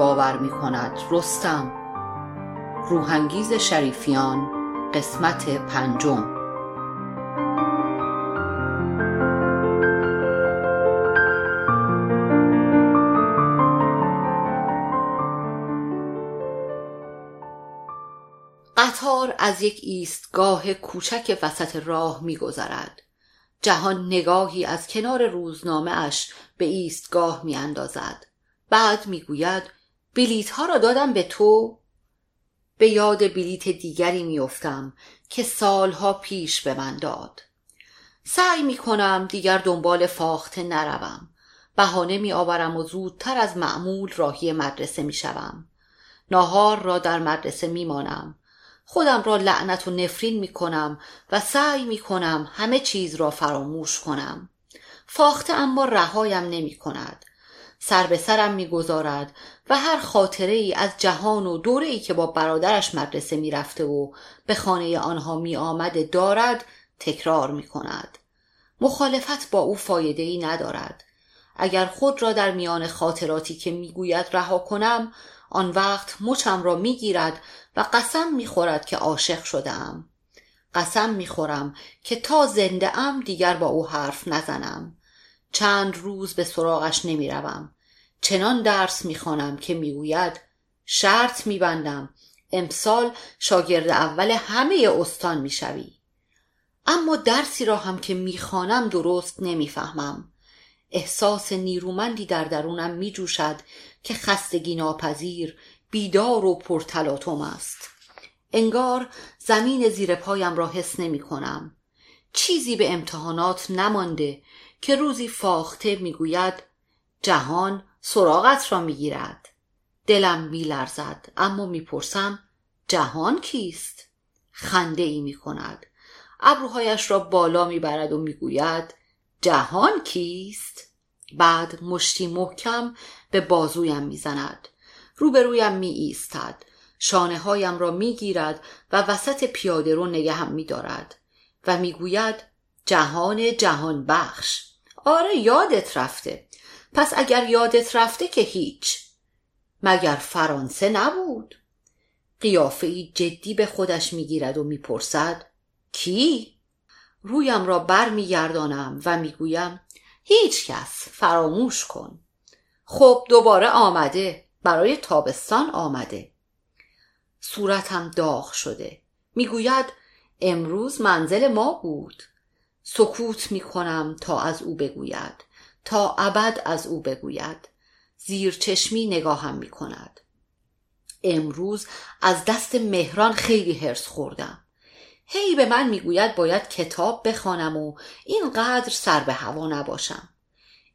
باور می کند رستم. روهنگیز شریفیان قسمت پنجم. قطار از یک ایستگاه کوچک وسط راه میگذرد. جهان نگاهی از کنار روزنامه اش به ایستگاه میاندازد. بعد می‌گوید بلیت ها را دادم به تو. به یاد بلیت دیگری میافتم که سالها پیش به من داد. سعی می کنم دیگر دنبال فاخته نروم. بهانه می آورم و زودتر از معمول راهی مدرسه می شوم. ناهار را در مدرسه می مانم. خودم را لعنت و نفرین می کنم و سعی می کنم همه چیز را فراموش کنم. فاخته اما رهایم نمی کند سر به سرم می‌گذارد و هر خاطره ای از جهان و دوره ای که با برادرش مدرسه می‌رفته و به خانه آنها می آمده دارد تکرار می کند. مخالفت با او فایده ای ندارد. اگر خود را در میان خاطراتی که می‌گوید رها کنم آن وقت مچم را می‌گیرد و قسم می‌خورد که عاشق شدم قسم می‌خورم که تا زنده ام دیگر با او حرف نزنم چند روز به سراغش نمی‌روم. چنان درس می‌خوانم که می‌گوید شرط میبندم امسال شاگرد اول همه استان می‌شوی. اما درسی را هم که می‌خوانم درست نمی‌فهمم. احساس نیرومندی در درونم میجوشد که خستگی ناپذیر بیدار و پرتلاتم است. انگار زمین زیر پایم را حس نمی کنم چیزی به امتحانات نمانده که روزی فاخته می‌گوید جهان سراغت را می‌گیرد. دلم میلرزد اما می‌پرسم جهان کیست؟ خنده ای می‌کند. ابروهایش را بالا می‌برد و می‌گوید جهان کیست؟ بعد مشتی محکم به بازویم می‌زند. روبرویم می ایستد شانه هایم را می گیرد و وسط پیاده رو نگهم می دارد و می گوید جهان جهان بخش آره یادت رفته. پس اگر یادت رفته که هیچ. مگر فرانسه نبود؟ قیافه ای جدی به خودش می‌گیرد و می‌پرسد کی؟ رویم را بر میگردانم و می‌گویم هیچ کس فراموش کن. خب دوباره آمده. برای تابستان آمده. صورتم داغ شده. می‌گوید امروز منزل ما بود. سکوت می‌کنم تا از او بگوید. تا ابد از او بگوید. زیر چشمی نگاهم می‌کند. امروز از دست مهران خیلی هرس خوردم. هی به من می‌گوید باید کتاب بخوانم و اینقدر سر به هوا نباشم.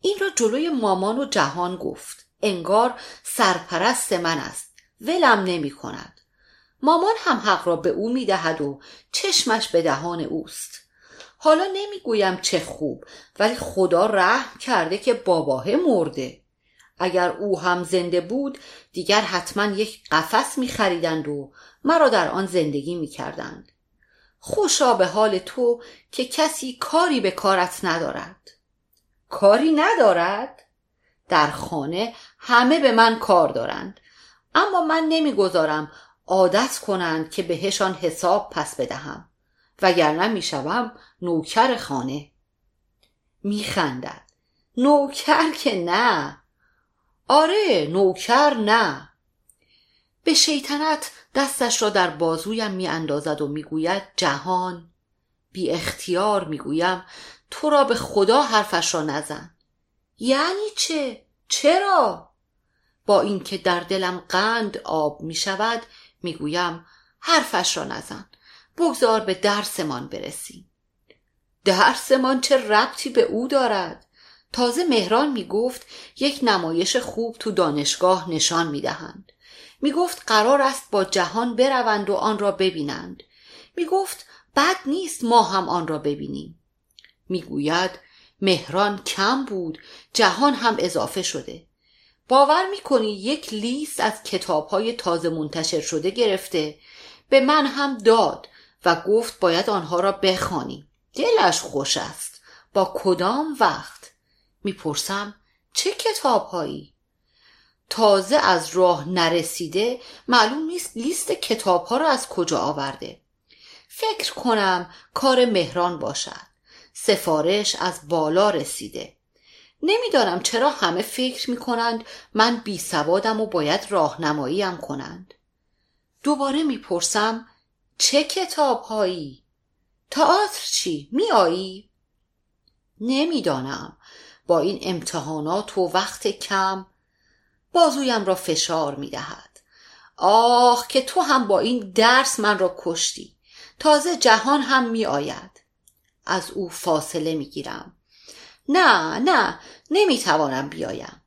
این را جلوی مامان و جهان گفت. انگار سرپرست من است. ولم نمی کند مامان هم حق را به او می دهد و چشمش به دهان اوست. حالا نمی‌گویم چه خوب ولی خدا رحم کرده که باباه مرده. اگر او هم زنده بود دیگر حتما یک قفس می خریدند و مرا در آن زندگی می کردند خوشا به حال تو که کسی کاری به کارت ندارد. کاری ندارد؟ در خانه همه به من کار دارند. اما من نمی‌گذارم عادت کنند که بهشان حساب پس بدهم. وگرنه می‌شوم نوکر خانه. میخندد. نوکر که نه. آره نوکر نه. به شیطنت دستش را در بازویم میاندازد و می‌گوید جهان. بی اختیار می‌گویم تو را به خدا حرفش را نزن. یعنی چه؟ چرا؟ با اینکه در دلم قند آب می شود می گویم حرفش را نزن. بگذار به درسمان برسیم. درسمان چه ربطی به او دارد؟ تازه مهران می گفت یک نمایش خوب تو دانشگاه نشان می دهند می گفت قرار است با جهان بروند و آن را ببینند. می گفت بد نیست ما هم آن را ببینیم. می گوید مهران کم بود جهان هم اضافه شده. باور می‌کنی یک لیست از کتاب های تازه منتشر شده گرفته؟ به من هم داد. و گفت باید آنها را بخوانیم دلش خوش است. با کدام وقت؟ می‌پرسم چه کتاب هایی؟ تازه از راه نرسیده معلوم نیست لیست کتاب ها را از کجا آورده. فکر کنم کار مهران باشد. سفارش از بالا رسیده. نمی‌دانم چرا همه فکر می کنند من بی سوادم و باید راهنماییم کنند. دوباره می‌پرسم چه کتاب هایی؟ تئاتر چی؟ می آیی؟ نمی‌دانم. با این امتحانات و وقت کم بازویم را فشار می دهد آه که تو هم با این درس من را کشتی. تازه جهان هم می آید از او فاصله می گیرم نه نه نمی توانم بیایم.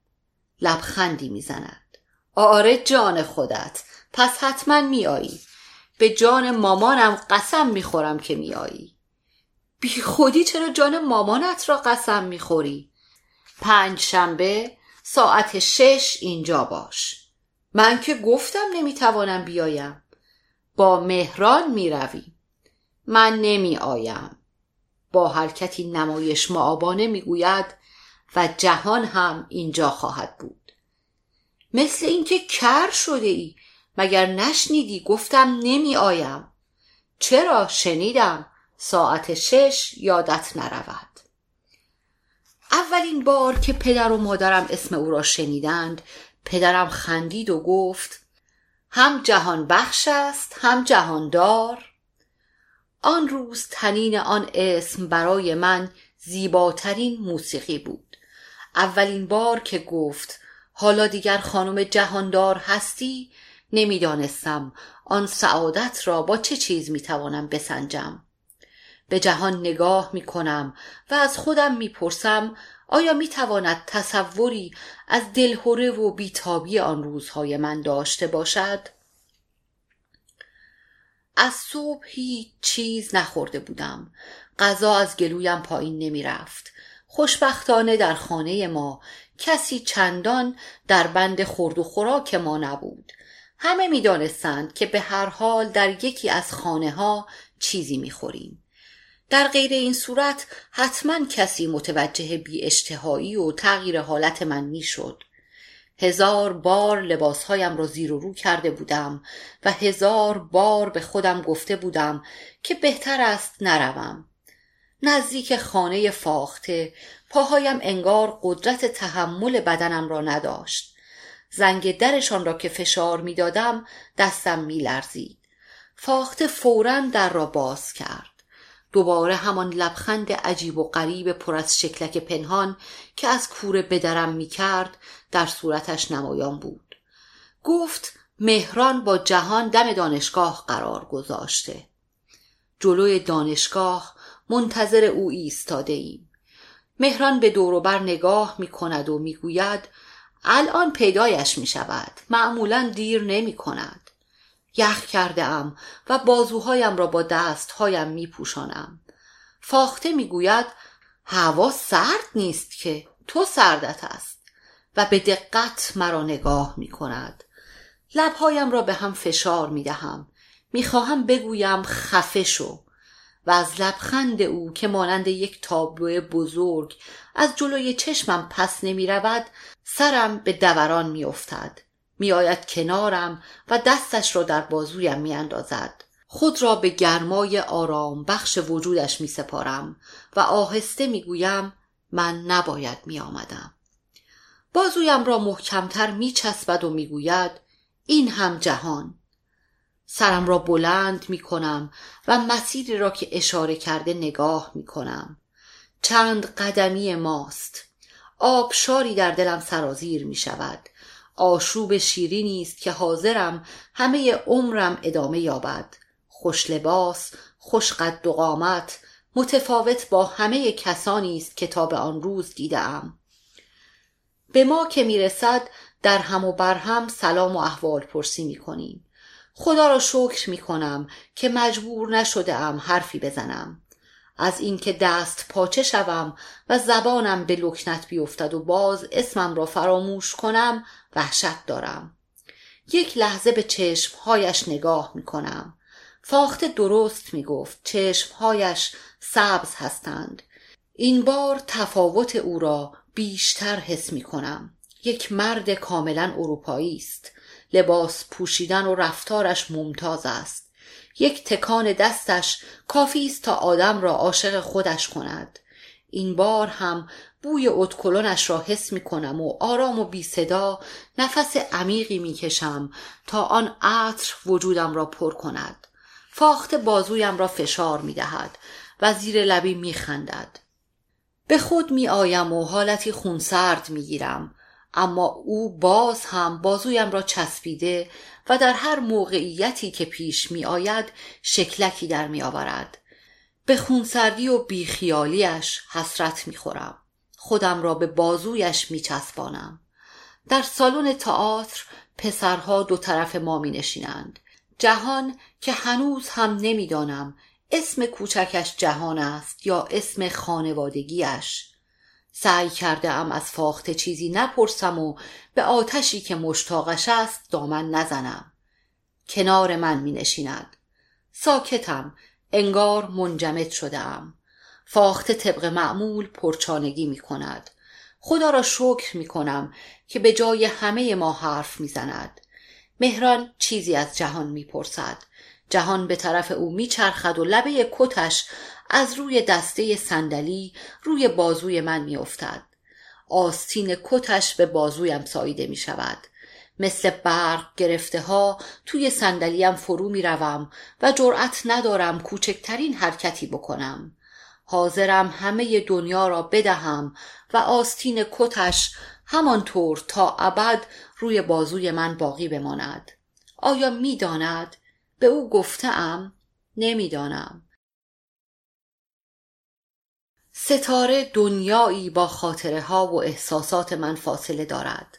لبخندی می زند آره جان خودت. پس حتما می آیی به جان مامانم قسم می خورم که می آیی بی خودی چرا جان مامانت را قسم می خوری پنج شنبه ساعت شش اینجا باش. من که گفتم نمی‌توانم بیایم. با مهران می‌روی. من نمی آیم با حرکتی نمایش معابانه می‌گوید و جهان هم اینجا خواهد بود. مثل اینکه کر شده ای مگر نشنیدی گفتم نمی آیم چرا شنیدم ساعت شش یادت نرود؟ اولین بار که پدر و مادرم اسم او را شنیدند پدرم خندید و گفت هم جهان بخش است هم جهاندار آن روز تنین آن اسم برای من زیباترین موسیقی بود. اولین بار که گفت حالا دیگر خانم جهاندار هستی؟ نمی‌دانستم آن سعادت را با چه چیز می‌توانم بسنجم. به جهان نگاه می کنم و از خودم می پرسم آیا می تواند تصوری از دلهوره و بیتابی آن روزهای من داشته باشد؟ از صبح هیچ چیز نخورده بودم. غذا از گلویم پایین نمی رفت خوشبختانه در خانه ما کسی چندان در بند خورد و خوراک ما نبود. همه می دانستند که به هر حال در یکی از خانه ها چیزی می خوریم در غیر این صورت حتما کسی متوجه بی اشتهایی و تغییر حالت من می‌شد. هزار بار لباسهایم را زیر و رو کرده بودم و هزار بار به خودم گفته بودم که بهتر است نروم. نزدیک خانه فاخته پاهایم انگار قدرت تحمل بدنم را نداشت. زنگ درشان را که فشار می‌دادم دستم میلرزید. فاخته فورا در را باز کرد. دوباره همان لبخند عجیب و غریب پر از شکلک پنهان که از کوره بدرم می کرد در صورتش نمایان بود گفت مهران با جهان دم دانشگاه قرار گذاشته جلوی دانشگاه منتظر او ایستاده ایم مهران به دوروبر نگاه می کند و می گوید الان پیدایش می شود معمولا دیر نمی کند یخ کرده ام و بازوهایم را با دستهایم می پوشانم. فاخته می گوید هوا سرد نیست که تو سردت است و به دقت مرا نگاه می کند. لبهایم را به هم فشار می دهم. می خواهم بگویم خفه شو و از لبخند او که مانند یک تابلو بزرگ از جلوی چشمم پس نمی رود سرم به دوران می افتد. میآید کنارم و دستش را در بازویم میاندازد خود را به گرمای آرام بخش وجودش می سپارم و آهسته می گویم من نباید می آمدم. بازویم را محکمتر می چسبد و می گوید این هم جهان سرم را بلند می کنم و مسیری را که اشاره کرده نگاه می کنم چند قدمی ماست آبشاری در دلم سرازیر می شود آشوب شیرینی است که حاضرم همه عمرم ادامه یابد. خوش لباس خوش قد و قامت متفاوت با همه کسانی است که تا به آن روز دیدم به ما که می‌رسد در هم و بر هم سلام و احوال پرسی می کنیم خدا را شکر می کنم که مجبور نشده ام حرفی بزنم. از اینکه دست پاچه شوم و زبانم به لکنت بیفتد و باز اسمم را فراموش کنم وحشت دارم. یک لحظه به چشمهایش نگاه می کنم فاخته درست می گفت چشمهایش سبز هستند. این بار تفاوت او را بیشتر حس می کنم یک مرد کاملا اروپایی است. لباس پوشیدن و رفتارش ممتاز است. یک تکان دستش کافی است تا آدم را عاشق خودش کند. این بار هم بوی اتکلونش را حس می کنم و آرام و بی صدا نفس عمیقی می کشم تا آن عطر وجودم را پر کند. فاخت بازویم را فشار می دهد و زیر لبی می خندد. به خود می آیم و حالتی خونسرد می گیرم. اما او باز هم بازویم را چسبیده و در هر موقعیتی که پیش می آید شکلکی در می آورد. به خونسردی و بیخیالیش حسرت می خورم. خودم را به بازویش می چسبانم. در سالن تئاتر پسرها دو طرف ما می نشینند. جهان که هنوز هم نمی‌دانم اسم کوچکش جهان است یا اسم خانوادگیش سعی کرده ام از فاخته چیزی نپرسم و به آتشی که مشتاقش است دامن نزنم. کنار من می نشیند ساکتم. انگار منجمد شده ام فاخته طبق معمول پرچانگی می کند خدا را شکر می کنم که به جای همه ما حرف می زند مهران چیزی از جهان می‌پرسد. جهان به طرف او میچرخد و لبه کتش از روی دسته صندلی روی بازوی من میافتد. آستین کتش به بازویم ساییده می شود مثل برق گرفته ها توی صندلیم فرو می روم و جرأت ندارم کوچکترین حرکتی بکنم. حاضرم همه دنیا را بدهم و آستین کتش همانطور تا ابد روی بازوی من باقی بماند. آیا می‌داند؟ به او گفتم نمی‌دانم. ستاره دنیایی با خاطره ها و احساسات من فاصله دارد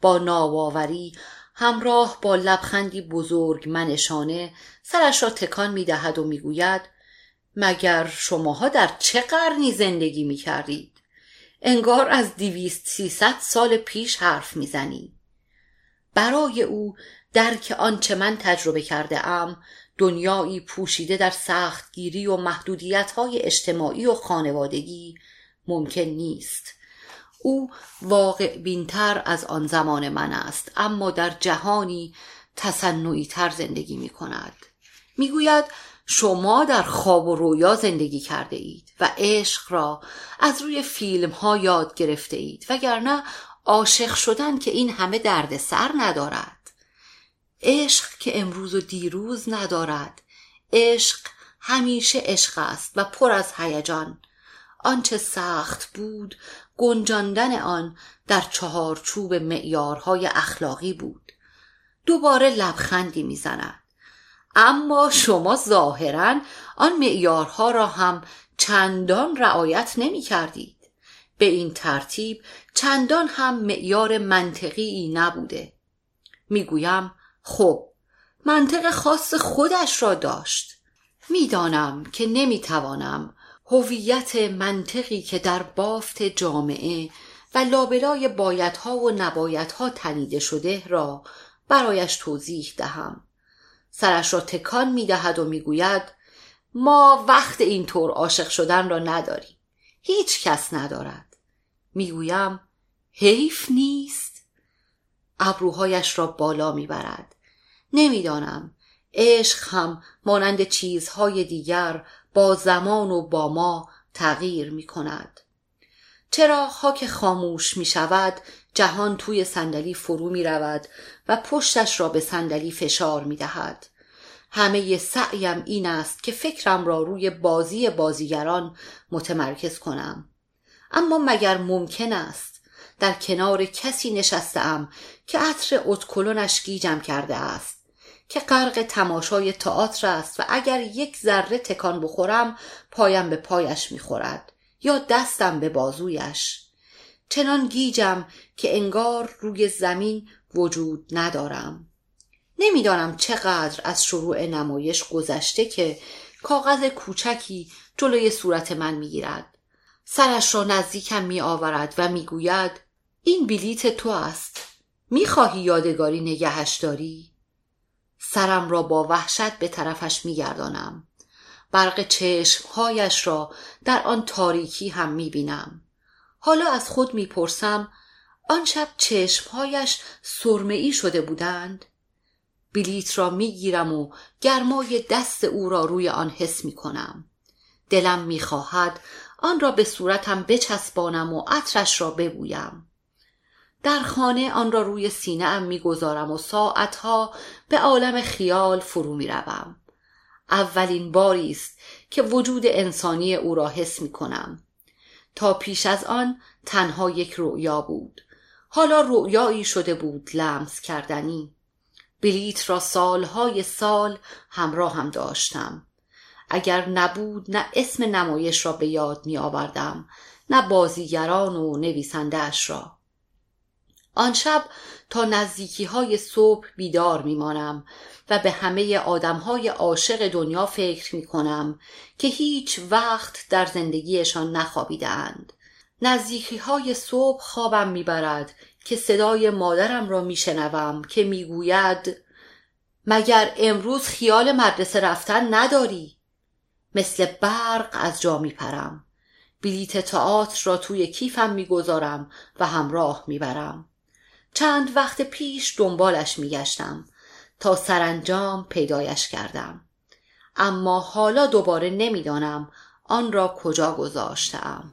با ناواوری همراه با لبخندی بزرگ منشانه سرش را تکان می دهد و می گوید مگر شماها در چه قرنی زندگی می کردید؟ انگار از دیویست سیصد سال پیش حرف می‌زنی برای او درک آنچه من تجربه کرده ام دنیایی پوشیده در سختگیری و محدودیت های اجتماعی و خانوادگی ممکن نیست. او واقع بینتر از آن زمان من است اما در جهانی تصنعی تر زندگی می کند. می گوید شما در خواب و رویا زندگی کرده اید و عشق را از روی فیلم ها یاد گرفته اید وگرنه عاشق شدن که این همه درد سر ندارد. عشق که امروز و دیروز ندارد. عشق همیشه عشق است و پر از هیجان. آنچه سخت بود گنجاندن آن در چهارچوب معیارهای اخلاقی بود. دوباره لبخندی می‌زند. اما شما ظاهرا آن معیارها را هم چندان رعایت نمی کردید به این ترتیب چندان هم معیار منطقی نبوده. می‌گویم خب منطق خاص خودش را داشت. می‌دانم که نمی‌توانم هویت منطقی که در بافت جامعه و لابلای بایدها و نبایدها تنیده شده را برایش توضیح دهم. سرش را تکان می دهد و می گوید ما وقت اینطور عاشق شدن را نداریم. هیچ کس ندارد. می‌گویم حیف نیست. ابروهایش را بالا می‌برد. نمی‌دانم. عشق هم مانند چیزهای دیگر با زمان و با ما تغییر می کند ها که خاموش می شود جهان توی صندلی فرو می رود و پشتش را به صندلی فشار می دهد. همه سعیم این است که فکرم را روی بازی بازیگران متمرکز کنم. اما مگر ممکن است در کنار کسی نشستم که عطر اتکلونش گیجم کرده است؟ که غرق تماشای تئاتر است و اگر یک ذره تکان بخورم پایم به پایش می‌خورد یا دستم به بازویش. چنان گیجم که انگار روی زمین وجود ندارم. نمی‌دانم چقدر از شروع نمایش گذشته که کاغذ کوچکی جلوی صورت من می‌گیرد. سرش را نزدیکم می آورد و می‌گوید این بلیت تو است. می‌خواهی یادگاری نگهش داری؟ سرم را با وحشت به طرفش میگردانم. برق چشمهایش را در آن تاریکی هم می‌بینم. حالا از خود می‌پرسم آن شب چشمهایش ای شده بودند؟ بلیت را می‌گیرم و گرمای دست او را روی آن حس می کنم دلم می‌خواهد آن را به صورتم بچسبانم و عطرش را ببویم. در خانه آن را روی سینه ام می‌گذارم و ساعتها به عالم خیال فرو می‌روم. اولین باری است که وجود انسانی او را حس می کنم تا پیش از آن تنها یک رؤیا بود. حالا رؤیایی شده بود لمس کردنی. بلیت را سالهای سال همراه هم داشتم. اگر نبود نه اسم نمایش را به یاد می آوردم نه بازیگران و نویسندهاش را. آن شب تا نزدیکی های صبح بیدار میمانم و به همه آدم های عاشق دنیا فکر می کنم که هیچ وقت در زندگیشان نخوابیدند. نزدیکی های صبح خوابم می‌برد که صدای مادرم را میشنوم که می‌گوید مگر امروز خیال مدرسه رفتن نداری؟ مثل برق از جا میپرم. بلیت تئاتر را توی کیفم می‌گذارم و همراه می‌برم. چند وقت پیش دنبالش میگشتم. تا سرانجام پیدایش کردم. اما حالا دوباره نمی‌دانم آن را کجا گذاشتم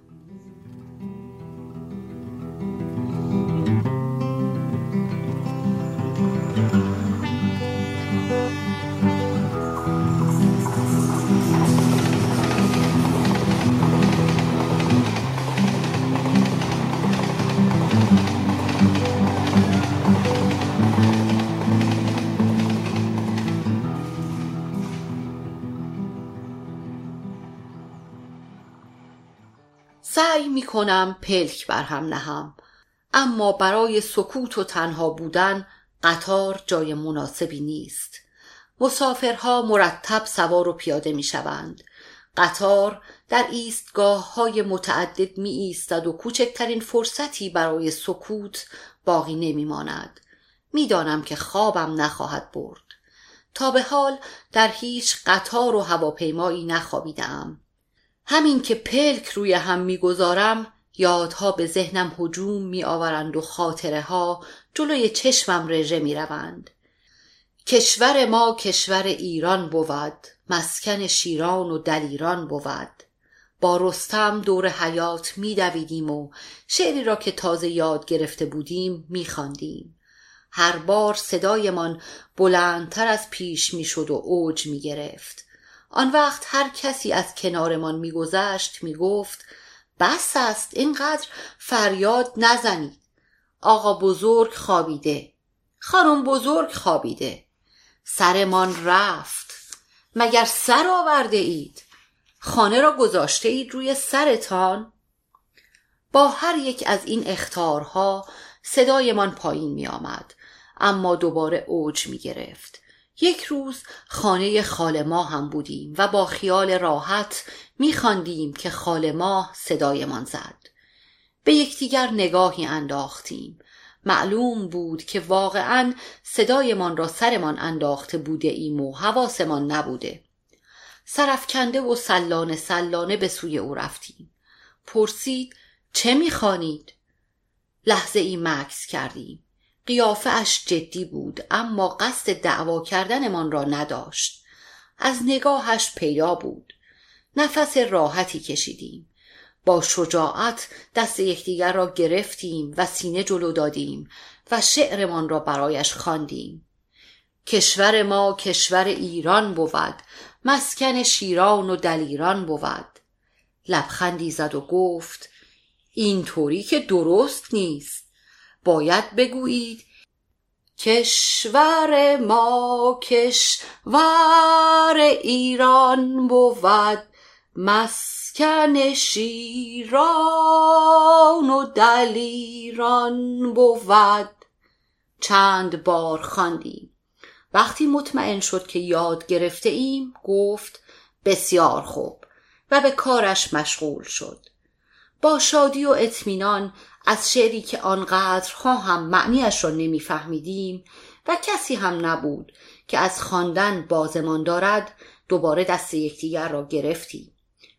سعی می کنم پلک بر هم نهم. اما برای سکوت و تنها بودن قطار جای مناسبی نیست. مسافرها مرتب سوار و پیاده می شوند قطار در ایستگاه های متعدد می ایستد و کوچکترین فرصتی برای سکوت باقی نمی ماند می‌دانم که خوابم نخواهد برد. تا به حال در هیچ قطار و هواپیمایی نخوابیدم همین که پلک روی هم می‌گذارم یادها به ذهنم هجوم می آورند و خاطره ها جلوی چشمم رژه می روند. کشور ما کشور ایران بود مسکن شیران و دلیران بود با رستم دور حیات می دویدیم و شعری را که تازه یاد گرفته بودیم می خاندیم. هر بار صدایمان بلندتر از پیش می شد و اوج می گرفت آن وقت هر کسی از کنارمان میگذشت می‌گفت بس است اینقدر فریاد نزنید. آقا بزرگ خوابیده. خانم بزرگ خوابیده. سرمان رفت. مگر سر آورده اید؟ خانه را گذاشته اید روی سرتان. با هر یک از این اختارها صدایمان پایین می آمد اما دوباره اوج می گرفت یک روز خانه خال ما هم بودیم و با خیال راحت میخواندیم که خال ماه صدایمان زد. به یکدیگر نگاهی انداختیم. معلوم بود که واقعا صدایمان را سرمان انداخته بوده ایم و حواسمان نبوده. سرفکنده و سلانه سلانه به سوی او رفتیم. پرسید چه می‌خوانید؟ لحظه ای مکس کردیم. قیافه اش جدی بود اما قصد دعوا کردنمان را نداشت. از نگاهش پیدا بود. نفس راحتی کشیدیم. با شجاعت دست یکدیگر را گرفتیم و سینه جلو دادیم و شعرمان را برایش خواندیم. کشور ما کشور ایران بود. مسکن شیران و دلیران بود. لبخندی زد و گفت اینطوری که درست نیست. باید بگویید. کشور ما کشور ایران بود. مسکن شیران و دلیران بود. چند بار خواندیم. وقتی مطمئن شد که یاد گرفته ایم گفت بسیار خوب. و به کارش مشغول شد. با شادی و اطمینان از شعری که آنقدرها هم معنیش را نمیفهمیدیم و کسی هم نبود که از خواندن بازمان دارد دوباره دست یکدیگر را گرفتیم.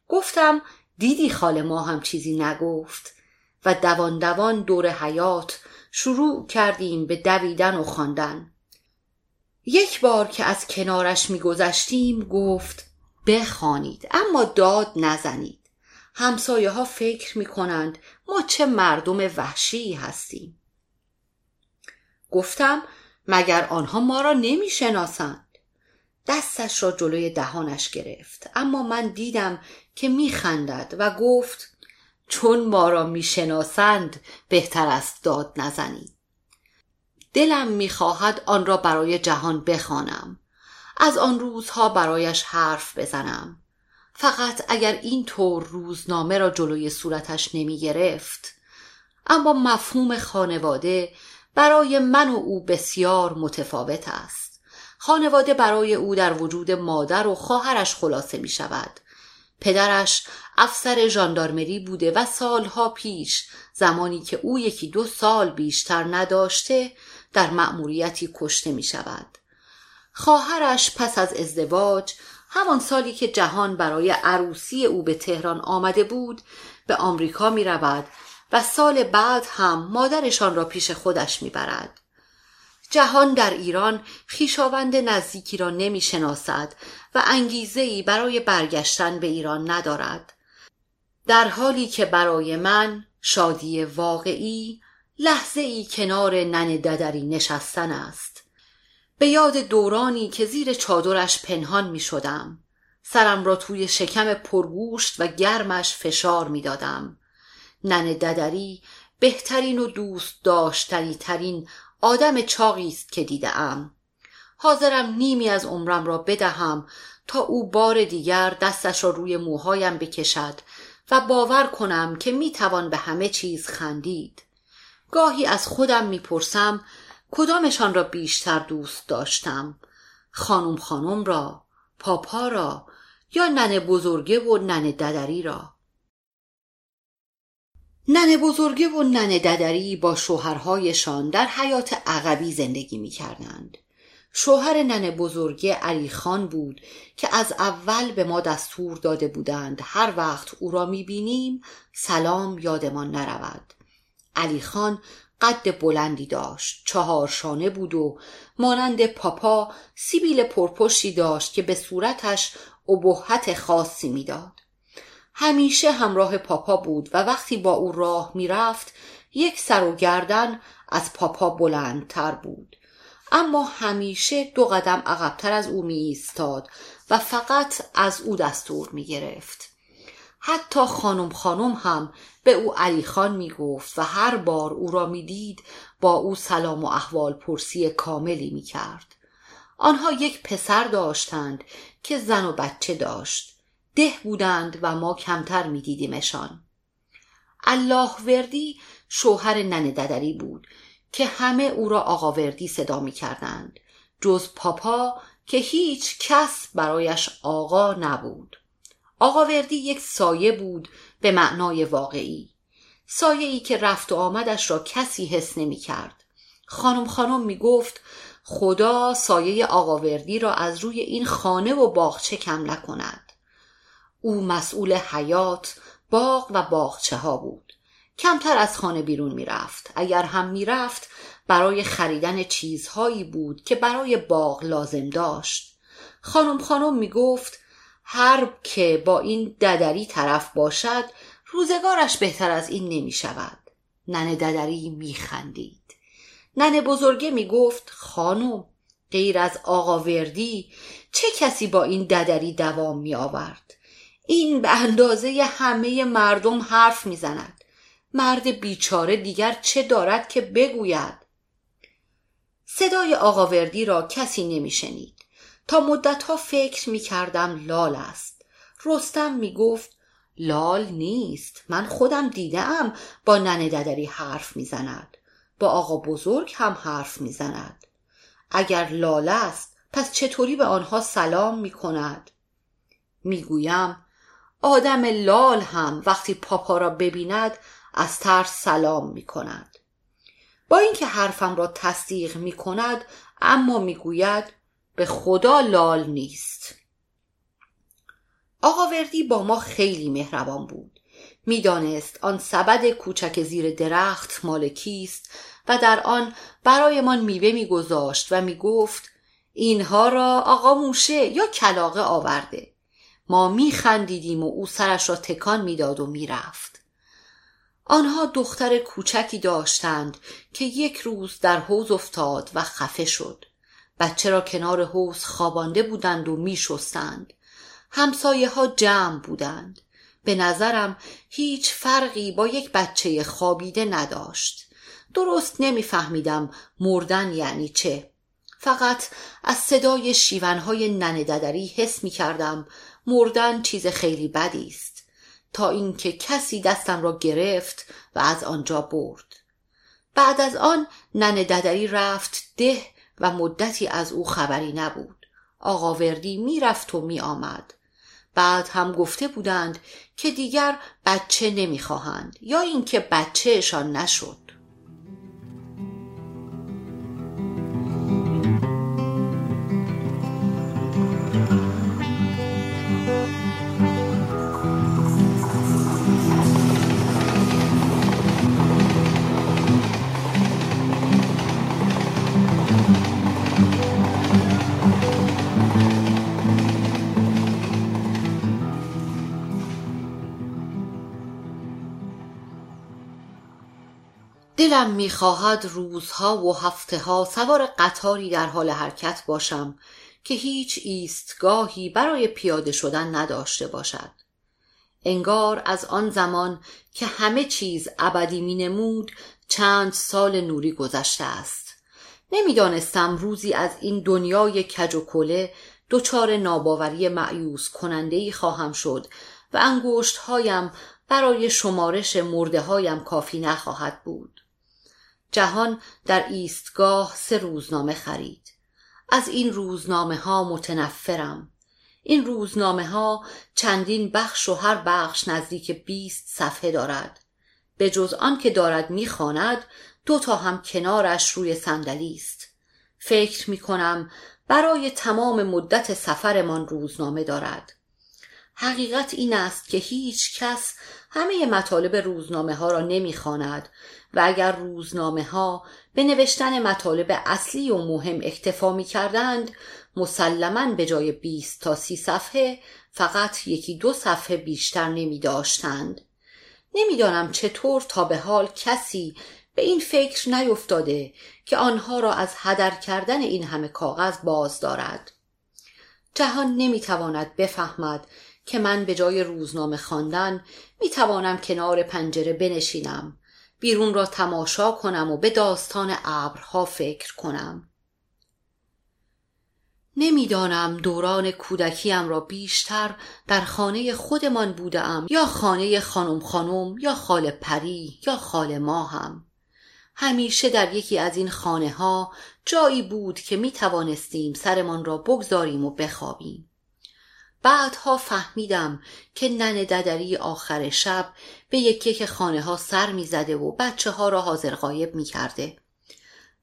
گفتم دیدی خال ما هم چیزی نگفت؟ و دوان دوان دور حیات شروع کردیم به دویدن و خواندن. یک بار که از کنارش میگذشتیم گفت بخوانید اما داد نزنید. همسایه ها فکر می کنند ما چه مردم وحشی هستیم. گفتم مگر آنها ما را نمی شناسند دستش را جلوی دهانش گرفت. اما من دیدم که می خندد و گفت چون ما را می شناسند بهتر است داد نزنی. دلم می‌خواهد آن را برای جهان بخوانم. از آن روزها برایش حرف بزنم. فقط اگر این طور روزنامه را جلوی صورتش نمی گرفت اما مفهوم خانواده برای من و او بسیار متفاوت است. خانواده برای او در وجود مادر و خواهرش خلاصه می شود پدرش افسر ژاندارمری بوده و سالها پیش زمانی که او یکی دو سال بیشتر نداشته در مأموریتی کشته می شود خواهرش پس از ازدواج همان سالی که جهان برای عروسی او به تهران آمده بود به آمریکا می رود و سال بعد هم مادرشان را پیش خودش می برد. جهان در ایران خیشاوند نزدیکی را نمی شناسد و انگیزه ای برای برگشتن به ایران ندارد. در حالی که برای من شادی واقعی لحظه ای کنار نن ددری نشستن است. به یاد دورانی که زیر چادرش پنهان می شدم. سرم را توی شکم پرگوشت و گرمش فشار می دادم. نن ددری بهترین و دوست داشتنی ترین آدم چاقی است که دیده ام. حاضرم نیمی از عمرم را بدهم تا او بار دیگر دستش را روی موهایم بکشد و باور کنم که می توان به همه چیز خندید. گاهی از خودم می‌پرسم کدامشان را بیشتر دوست داشتم خانم خانم را پاپا را یا ننه بزرگه و ننه ددری را ننه بزرگه و ننه ددری با شوهرهایشان در حیات عقبی زندگی می کردند. شوهر ننه بزرگه علی خان بود که از اول به ما دستور داده بودند هر وقت او را می بینیم سلام یادمان نرود. علی خان قد بلندی داشت. چهار شانه بود و مانند پاپا سیبیل پرپشتی داشت که به صورتش ابهت خاصی می‌داد. همیشه همراه پاپا بود و وقتی با او راه می‌رفت یک سر و گردن از پاپا بلندتر بود. اما همیشه دو قدم عقبتر از او می ایستاد و فقط از او دستور می گرفت. حتی خانم خانم هم به او علی خان می گفت و هر بار او را می دید با او سلام و احوال پرسی کاملی می کرد. آنها یک پسر داشتند که زن و بچه داشت. ده بودند و ما کمتر می دیدیمشان. الله وردی شوهر ننه ددری بود که همه او را آقا وردی صدا می کردند. جز پاپا که هیچ کس برایش آقا نبود. آقا وردی یک سایه بود به معنای واقعی. سایه ای که رفت و آمدش را کسی حس نمی کرد خانم خانم می گفت خدا سایه آقا وردی را از روی این خانه و باغچه کم نکند. او مسئول حیات باغ و باغچه ها بود. کمتر از خانه بیرون می رفت اگر هم می رفت برای خریدن چیزهایی بود که برای باغ لازم داشت. خانم خانم می گفت هر که با این ددری طرف باشد روزگارش بهتر از این نمی شود. ننه ددری می خندید. ننه بزرگه می گفت خانم غیر از آقا وردی چه کسی با این ددری دوام می آورد؟ این به اندازه همه مردم حرف می زند. مرد بیچاره دیگر چه دارد که بگوید؟ صدای آقا وردی را کسی نمی شنید. تا مدتها فکر می کردم لال است. رستم می گفت لال نیست. من خودم دیدم با ننه ددری حرف می‌زند. با آقا بزرگ هم حرف می‌زند. اگر لال است پس چطوری به آنها سلام می کند می‌گویم آدم لال هم وقتی پاپا را ببیند از ترس سلام می کند با اینکه حرفم را تصدیق می کند اما می‌گوید به خدا لال نیست. آقا وردی با ما خیلی مهربان بود. می‌دانست آن سبد کوچک زیر درخت مال کیست و در آن برایمان میوه میگذاشت و می‌گفت اینها را آقا موشه یا کلاقه آورده. ما میخندیدیم و او سرش را تکان می‌داد و می‌رفت. آنها دختر کوچکی داشتند که یک روز در حوز افتاد و خفه شد. بچه را کنار حوز خوابانده بودند و میشستند. همسایه ها جمع بودند. به نظرم هیچ فرقی با یک بچه خوابیده نداشت. درست نمیفهمیدم مردن یعنی چه. فقط از صدای شیونهای ننه ددری حس می کردم مردن چیز خیلی بدی است. تا اینکه کسی دستم را گرفت و از آنجا برد. بعد از آن ننه ددری رفت ده و مدتی از او خبری نبود. آقا وردی می‌رفت و می آمد بعد هم گفته بودند که دیگر بچه نمی‌خواهند یا اینکه بچهشان نشد. دلم می‌خواهد روزها و هفته ها سوار قطاری در حال حرکت باشم که هیچ ایستگاهی برای پیاده شدن نداشته باشد. انگار از آن زمان که همه چیز ابدی می نمود چند سال نوری گذشته است. نمی‌دانستم روزی از این دنیای کج و کله دچار ناباوری معیوس کننده ای خواهم شد و انگشت هایم برای شمارش مرده هایم کافی نخواهد بود. جهان در ایستگاه سه روزنامه خرید. از این روزنامه ها متنفرم. این روزنامه ها چندین بخش و هر بخش نزدیک بیست صفحه دارد. به جز آن که دارد می‌خواند دو تا هم کنارش روی صندلی است. فکر می کنم برای تمام مدت سفرمان روزنامه دارد. حقیقت این است که هیچ کس همه مطالب روزنامه ها را نمی‌خواند. و اگر روزنامه ها به نوشتن مطالب اصلی و مهم اکتفا می کردند مسلما به جای 20 تا سی صفحه فقط یکی دو صفحه بیشتر نمی داشتند نمی‌دانم چطور تا به حال کسی به این فکر نیفتاده که آنها را از هدر کردن این همه کاغذ باز دارد. جهان نمی‌تواند بفهمد که من به جای روزنامه خواندن می‌توانم کنار پنجره بنشینم. بیرون را تماشا کنم و به داستان ابرها فکر کنم. نمی‌دانم دوران کودکیم را بیشتر در خانه خودمان بودم یا خانه خانم خانم یا خال پری یا خال ما هم همیشه در یکی از این خانه ها جایی بود که می توانستیم سرمان را بگذاریم و بخوابیم. بعدها فهمیدم که نن ددری آخر شب به یکی که خانه ها سر می زده و بچه ها را حاضر غایب می کرده.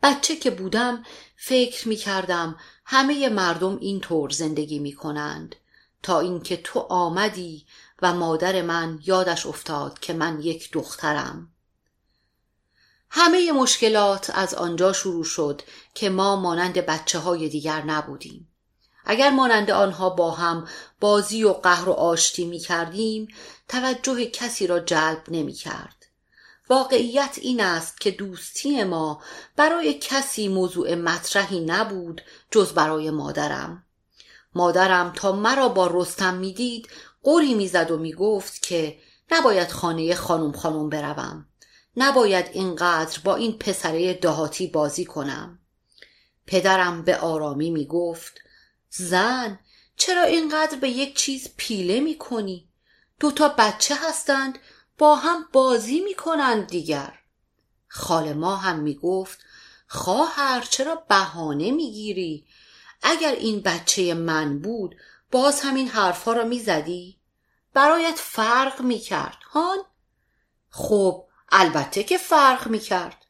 بچه که بودم فکر می کردم همه مردم این طور زندگی می کنند. تا اینکه تو آمدی و مادر من یادش افتاد که من یک دخترم. همه مشکلات از آنجا شروع شد که ما مانند بچه های دیگر نبودیم. اگر مانند آنها با هم بازی و قهر و آشتی می کردیم توجه کسی را جلب نمی کرد. واقعیت این است که دوستی ما برای کسی موضوع مطرحی نبود جز برای مادرم. مادرم تا مرا با رستم می‌دید قوری می‌زد و می‌گفت که نباید خانه خانم خانم بروم. نباید اینقدر با این پسره دهاتی بازی کنم. پدرم به آرامی می‌گفت زن چرا اینقدر به یک چیز پیله می کنی؟ دو تا بچه هستند با هم بازی می کنند دیگر خال ما هم می گفت خواهر چرا بهانه می گیری؟ اگر این بچه من بود باز همین حرفها را می زدی؟ برایت فرق می کرد هان؟ خب البته که فرق می کرد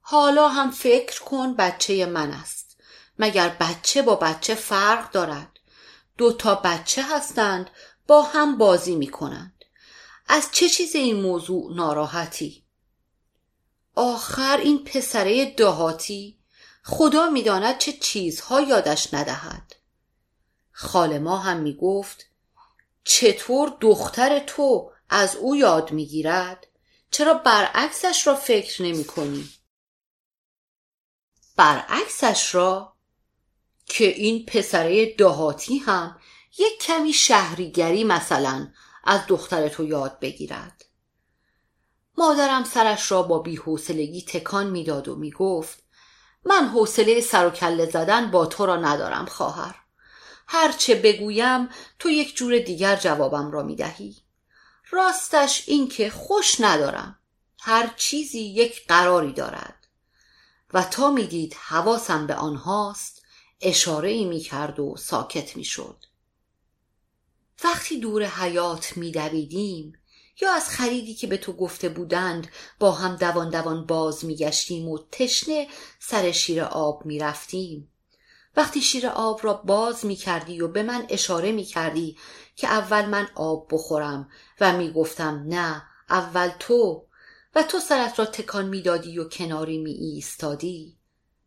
حالا هم فکر کن بچه من است مگر بچه با بچه فرق دارد؟ دو تا بچه هستند با هم بازی می کنند از چه چیز این موضوع ناراحتی؟ آخر این پسره دهاتی خدا می‌داند چه چیزها یادش ندهد. خال ما هم می‌گفت چطور دختر تو از او یاد می‌گیرد؟ چرا برعکسش را فکر نمی کنی؟ برعکسش را؟ که این پسره دهاتی هم یک کمی شهریگری مثلا از دختر تو یاد بگیرد. مادرم سرش را با بیحوصلگی تکان می‌داد و می‌گفت من حوصله سر و کله زدن با تو را ندارم خواهر. هرچه بگویم تو یک جور دیگر جوابم را می‌دهی. راستش این که خوش ندارم. هر چیزی یک قراری دارد. و تا می‌دید حواسم به آنهاست اشاره ای می کرد و ساکت می شد. وقتی دور حیات می دویدیم یا از خریدی که به تو گفته بودند با هم دوان دوان باز می گشتیم و تشنه سر شیر آب می رفتیم وقتی شیر آب را باز می کردی و به من اشاره می کردی که اول من آب بخورم و می گفتم نه اول تو و تو سرت را تکان می دادی و کناری می ایستادی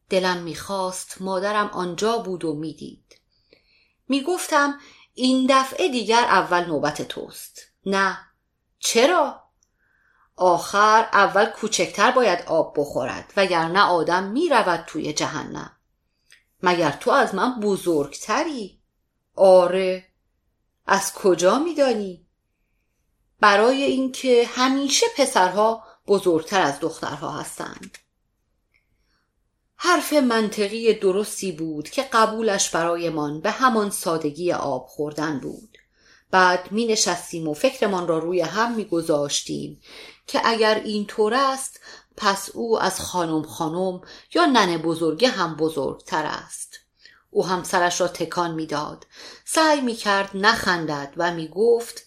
دلم می خواست مادرم آنجا بود و می دید می گفتم این دفعه دیگر اول نوبت توست نه چرا؟ آخر اول کوچکتر باید آب بخورد وگرنه آدم می رود توی جهنم مگر تو از من بزرگتری؟ آره از کجا میدانی؟ برای اینکه همیشه پسرها بزرگتر از دخترها هستند حرف منطقی درستی بود که قبولش برایمان به همان سادگی آب خوردن بود. بعد می نشستیم و فکرمان را روی هم می گذاشتیم که اگر این طور است پس او از خانم خانم یا ننه بزرگه هم بزرگتر است. او هم سرش را تکان می‌داد سعی می کرد نخندد و می گفت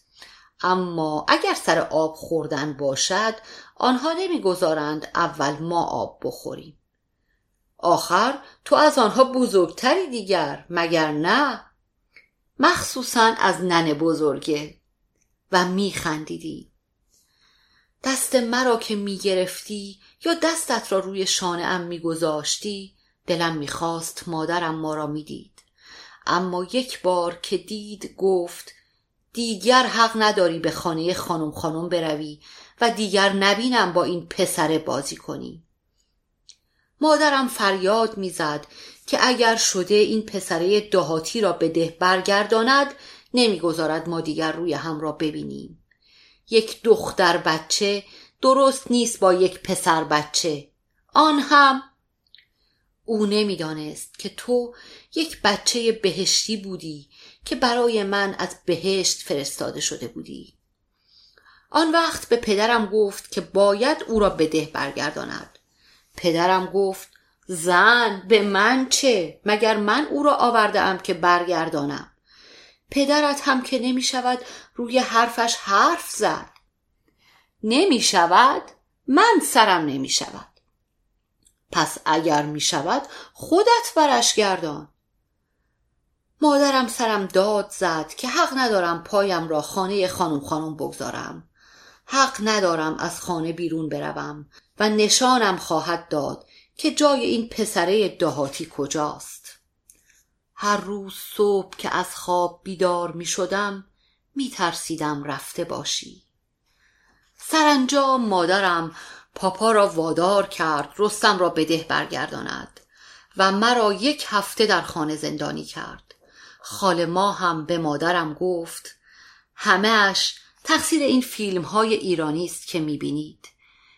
اما اگر سر آب خوردن باشد آنها نمی‌گذارند اول ما آب بخوریم. آخر تو از آنها بزرگتری دیگر مگر نه؟ مخصوصا از ننه بزرگه. و میخندیدی. دست مرا که می‌گرفتی یا دستت را روی شانه ام میگذاشتی دلم می‌خواست مادرم ما را می‌دید. اما یک بار که دید گفت دیگر حق نداری به خانه خانم خانم بروی و دیگر نبینم با این پسر بازی کنی. مادرم فریاد می‌زد که اگر شده این پسره دهاتی را به ده برگرداند نمی‌گذارد ما دیگر روی هم را ببینیم. یک دختر بچه درست نیست با یک پسر بچه. آن هم او نمی‌دانست که تو یک بچه بهشتی بودی که برای من از بهشت فرستاده شده بودی. آن وقت به پدرم گفت که باید او را به ده برگرداند. پدرم گفت زن به من چه؟ مگر من او را آوردم که برگردانم؟ پدرت هم که نمی شود روی حرفش حرف زد. نمی شود من سرم نمی شود پس اگر می شود خودت برش گردان. مادرم سرم داد زد که حق ندارم پایم را خانه خانم خانم بگذارم. حق ندارم از خانه بیرون بروم و نشانم خواهد داد که جای این پسره دهاتی کجاست. هر روز صبح که از خواب بیدار می شدم می ترسیدم رفته باشی. سرانجام مادرم پاپا را وادار کرد رستم را به ده برگرداند و مرا یک هفته در خانه زندانی کرد. خال ما هم به مادرم گفت همهش تقصیر این فیلم های ایرانی است که می‌بینید.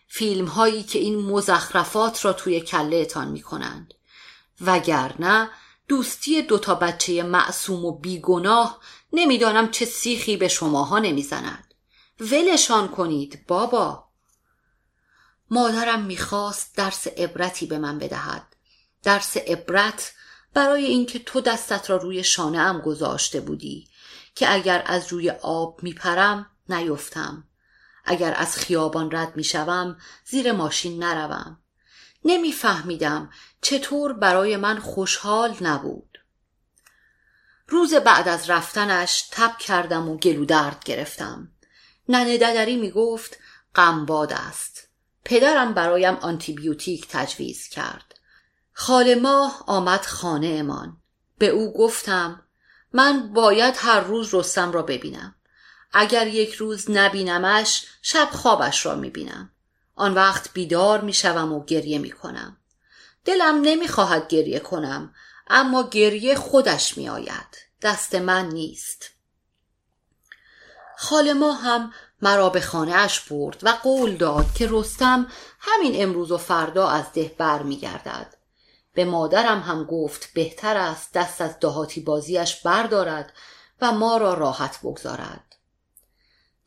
فیلم هایی که این مزخرفات را توی کلهتان می‌کنند. وگرنه دوستی دوتا بچه معصوم و بیگناه نمی‌دانم چه سیخی به شماها نمی‌زند. ولشان کنید بابا. مادرم می‌خواست درس عبرتی به من بدهد. درس عبرت برای اینکه تو دستت را روی شانه ام گذاشته بودی که اگر از روی آب میپرم نیفتم. اگر از خیابان رد می‌شوم زیر ماشین نروم. نمیفهمیدم چطور برای من خوشحال نبود. روز بعد از رفتنش تب کردم و گلو درد گرفتم. ننه ددری می گفت غمباد است. پدرم برایم آنتیبیوتیک تجویز کرد. خاله ماه آمد خانه امان. به او گفتم من باید هر روز رستم را ببینم. اگر یک روز نبینمش شب خوابش را می‌بینم. آن وقت بیدار می‌شوم و گریه می‌کنم. دلم نمی‌خواهد گریه کنم اما گریه خودش میآید. دست من نیست. خال ما هم مرا به خانه اش برد و قول داد که رستم همین امروز و فردا از ده بر میگردد. به مادرم هم گفت بهتر است دست از دهاتی بازیش بردارد و ما را راحت بگذارد.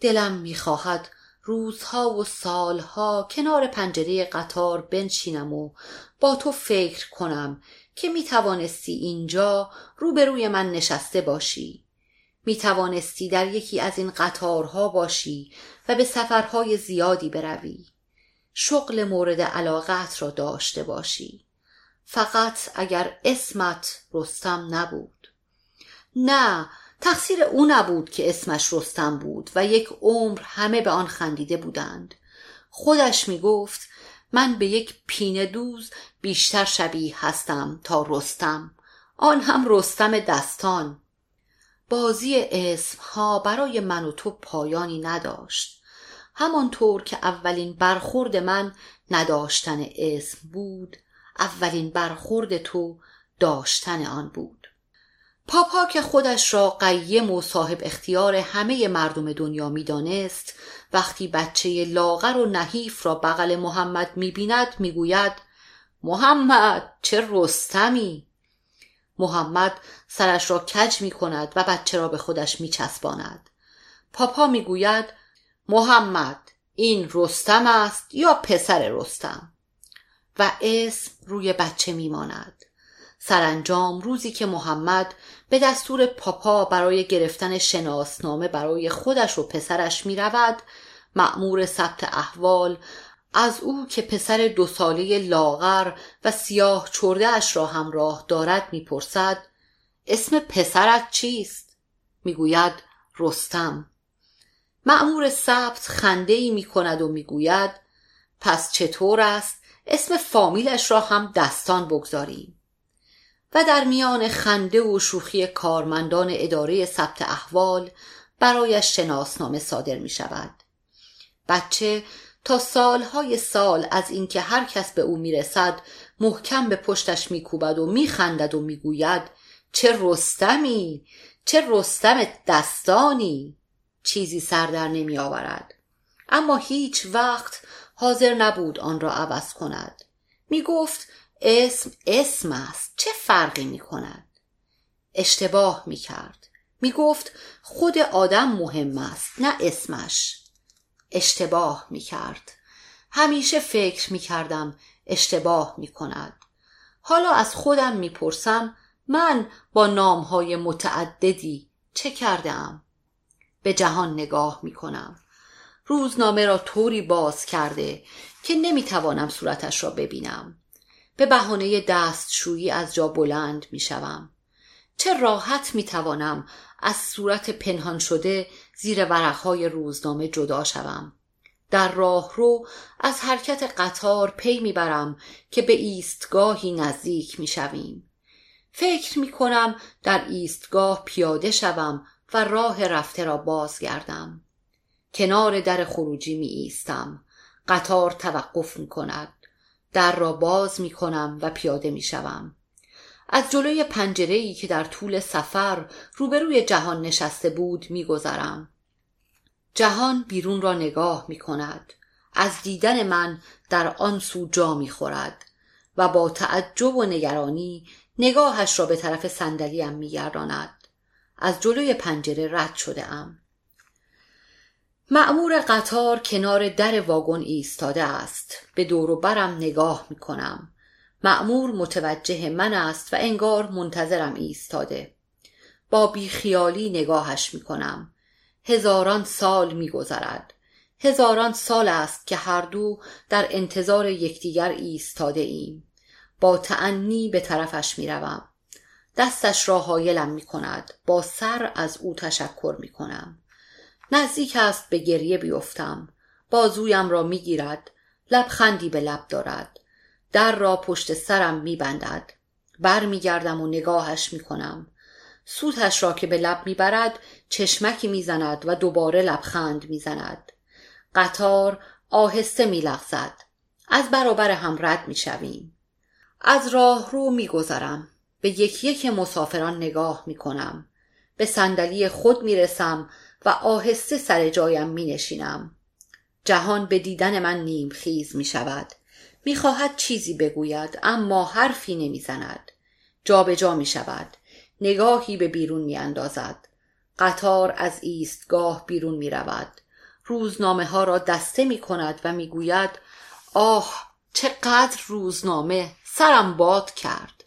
دلم می‌خواهد روزها و سالها کنار پنجره قطار بنشینم و با تو فکر کنم که می توانستی اینجا روبروی من نشسته باشی. می توانستی در یکی از این قطارها باشی و به سفرهای زیادی بروی. شغل مورد علاقت را داشته باشی. فقط اگر اسمت رستم نبود. نه تقصیر او نبود که اسمش رستم بود و یک عمر همه به آن خندیده بودند. خودش می گفت من به یک پینه دوز بیشتر شبیه هستم تا رستم. آن هم رستم دستان. بازی اسم ها برای من و تو پایانی نداشت. همانطور که اولین برخورد من نداشتن اسم بود اولین برخورد تو داشتن آن بود. پاپا که خودش را قیم و صاحب اختیار همه مردم دنیا می‌دانست وقتی بچه لاغر و نحیف را بغل محمد می‌بیند می‌گوید محمد چه رستمی محمد سرش را کج می کند و بچه را به خودش می چسباند. پاپا می گوید محمد این رستم است یا پسر رستم و اسم روی بچه می ماند. سرانجام روزی که محمد به دستور پاپا برای گرفتن شناسنامه برای خودش و پسرش می رود مأمور ثبت احوال از او که پسر دو ساله لاغر و سیاه چرده اش را همراه دارد می‌پرسد اسم پسرت چیست؟ می‌گوید رستم. معمور ثبت خنده ای می کند و می‌گوید پس چطور است؟ اسم فامیلش را هم دستان بگذاریم. و در میان خنده و شوخی کارمندان اداره ثبت احوال برایش شناسنامه صادر می شود بچه تا سالهای سال از اینکه هر کس به او می‌رسد محکم به پشتش میکوبد و میخندد و می‌گوید چه رستمی چه رستم دستانی! چیزی سر در نمی آورد اما هیچ وقت حاضر نبود آن را عوض کند. می گفت اسم اسم است چه فرقی می کند اشتباه می کرد می گفت خود آدم مهم است نه اسمش اشتباه می کرد. همیشه فکر می کردم اشتباه می کند. حالا از خودم می پرسم من با نامهای متعددی چه کردم؟ به جهان نگاه می کنم. روزنامه را طوری باز کرده که نمی توانم صورتش را ببینم. به بهانه دستشویی از جا بلند می شوم. چه راحت می توانم از صورت پنهان شده زیر ورقهای روزنامه جدا شوم. در راه رو از حرکت قطار پی می‌برم که به ایستگاهی نزدیک می‌شویم. فکر می کنم در ایستگاه پیاده شوم و راه رفته را بازگردم. کنار در خروجی می ایستم قطار توقف می کند در را باز می کنم و پیاده می شوم از جلوی پنجره که در طول سفر روبروی جهان نشسته بود میگذرم. جهان بیرون را نگاه می کند از دیدن من در آن سو جا می خورد و با تعجب و نگرانی نگاهش را به طرف صندلیم میگرداند. از جلوی پنجره رد شده ام معمور قطار کنار در واگن ایستاده است. به دور و برم نگاه می کنم معمور متوجه من است و انگار منتظرم ایستاده. با بیخیالی نگاهش می کنم هزاران سال می گذرد. هزاران سال است که هر دو در انتظار یکدیگر ایستاده ایم با تعنی به طرفش می روم. دستش را حایلم می کند با سر از او تشکر می کنم نزدیک است به گریه بیفتم. بازویم را می‌گیرد. لبخندی به لب دارد. در را پشت سرم میبندد. برمیگردم و نگاهش می‌کنم. سوتش را که به لب می‌برد چشمکی می‌زند و دوباره لبخند می‌زند. قطار آهسته میلغزد. از برابر هم رد می‌شویم. از راه رو میگذرم. به یکی یک مسافران نگاه می‌کنم. به صندلی خود می‌رسم و آهسته سر جایم مینشینم. جهان به دیدن من نیم خیز می شود می خواهد چیزی بگوید اما حرفی نمی‌زند. جابجا می شود نگاهی به بیرون می اندازد قطار از ایستگاه بیرون می رود روزنامه ها را دسته می کند و می گوید آه چقدر روزنامه سرم باد کرد.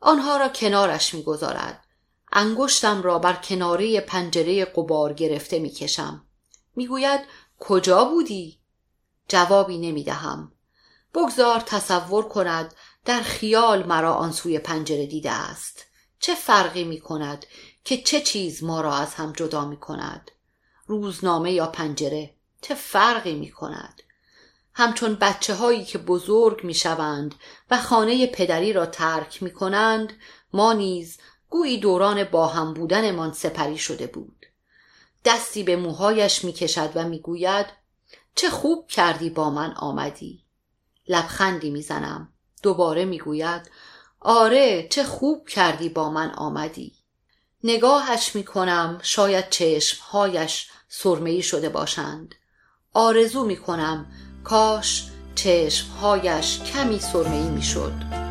آنها را کنارش می گذارد انگشتم را بر کناره پنجره قبار گرفته می کشم می گوید کجا بودی؟ جوابی نمی دهم بگذار تصور کند در خیال مرا آن سوی پنجره دیده است. چه فرقی می کند که چه چیز ما را از هم جدا می کند روزنامه یا پنجره؟ چه فرقی می کند همچون بچه هایی که بزرگ می شوند و خانه پدری را ترک می کنند ما نیز گویی دوران با هم بودنمان سپری شده بود. دستی به موهایش می کشد و می گوید چه خوب کردی با من آمدی. لبخندی می‌زنم. دوباره می‌گوید آره چه خوب کردی با من آمدی. نگاهش می‌کنم شاید چشمهایش سرمهای شده باشند. آرزو می‌کنم کاش چشمهایش کمی سرمهای می‌شد.